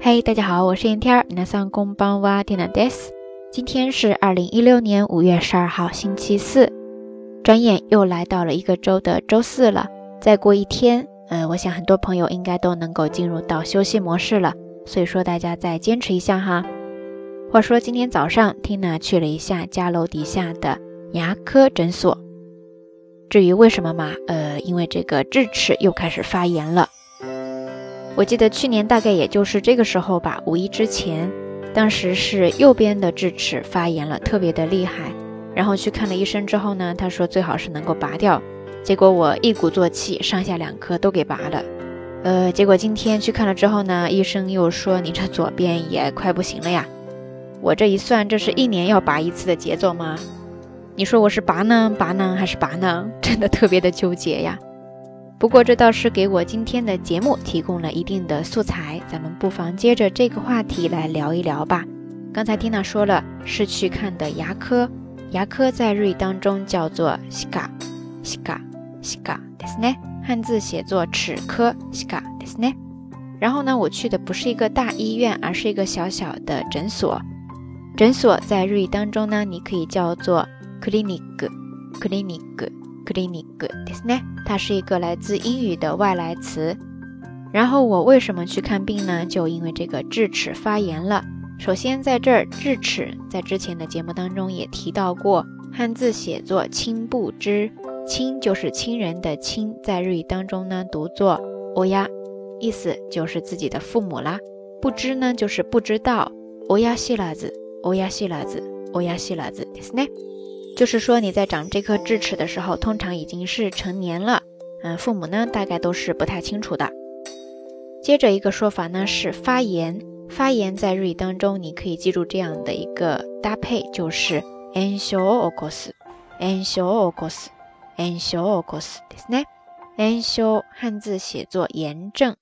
嘿，大家好，我是燕天儿。皆さんこんばんは、ティナです。今天是二零一六年五月十二号，星期四。转眼又来到了一个周的周四了。再过一天，嗯，我想很多朋友应该都能够进入到休息模式了。所以说，大家再坚持一下哈。话说今天早上，Tina 去了一下家楼底下的牙科诊所。至于为什么嘛，呃，因为这个智齿又开始发炎了。 我记得去年大概也就是这个时候吧，五一之前，当时是右边的智齿发炎了，特别的厉害。然后去看了医生之后呢，他说最好是能够拔掉。结果我一鼓作气，上下两颗都给拔了。呃，结果今天去看了之后呢，医生又说你这左边也快不行了呀。我这一算，这是一年要拔一次的节奏吗？你说我是拔呢，拔呢，还是拔呢？真的特别的纠结呀。不过这倒是给我今天的节目提供了一定的素材，咱们不妨接着这个话题来聊一聊吧。刚才缇娜说了是去看的牙科，牙科在日语当中叫做西嘎西嘎西嘎，对是呢，汉字写作齿科西嘎，对是呢。然后呢，我去的不是一个大医院，而是一个小小的诊所。诊所在日语当中呢，你可以叫做 clinic clinic。clinic，ですね，它是一个来自英语的外来词。然后我为什么去看病呢？就因为这个智齿发炎了。首先在这儿，智齿在之前的节目当中也提到过，汉字写作亲不知，亲就是亲人的亲，在日语当中呢读作欧呀，意思就是自己的父母啦。不知呢就是不知道，欧呀西拉子，欧呀西拉子，欧呀西拉子，ですね。就是说，你在长这颗智齿的时候，通常已经是成年了。嗯，父母呢，大概都是不太清楚的。接着一个说法呢是发炎，发炎在日语当中，你可以记住这样的一个搭配，就是 ensho okos，ensho okos，ensho okos，ですね。ensho 汉字写作炎症。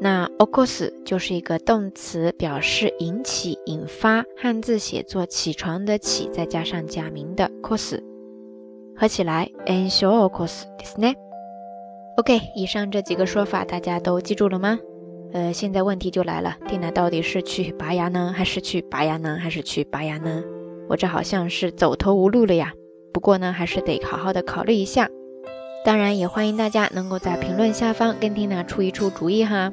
那 okos 就是一个动词，表示引起、引发，汉字写作起床的起，再加上假名的 kos，合起来 ensho okos ですね。OK，以上这几个说法大家都记住了吗？呃，现在问题就来了，蒂娜到底是去拔牙呢，还是去拔牙呢，还是去拔牙呢？我这好像是走投无路了呀。不过呢，还是得好好的考虑一下。当然，也欢迎大家能够在评论下方跟蒂娜出一出主意哈。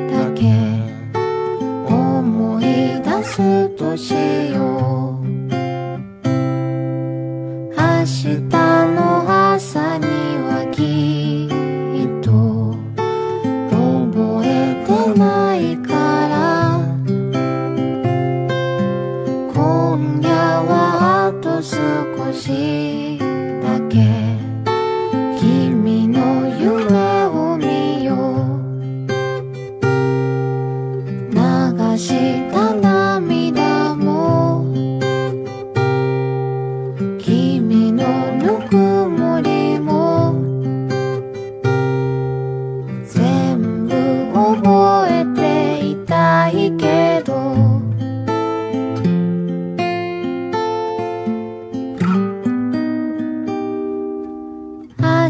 うしよ明日の朝にはきっと覚えてないから。今夜はあと少し。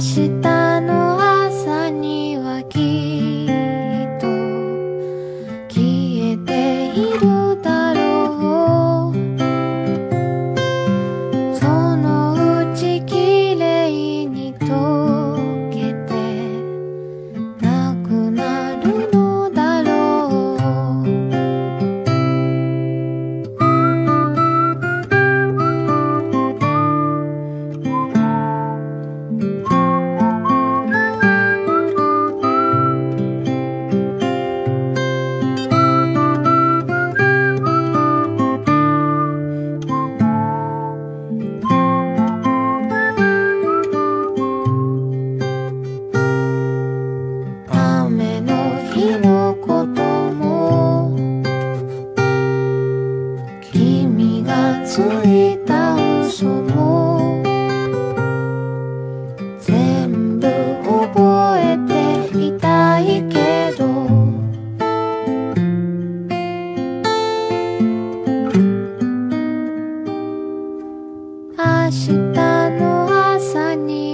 したの 하나님.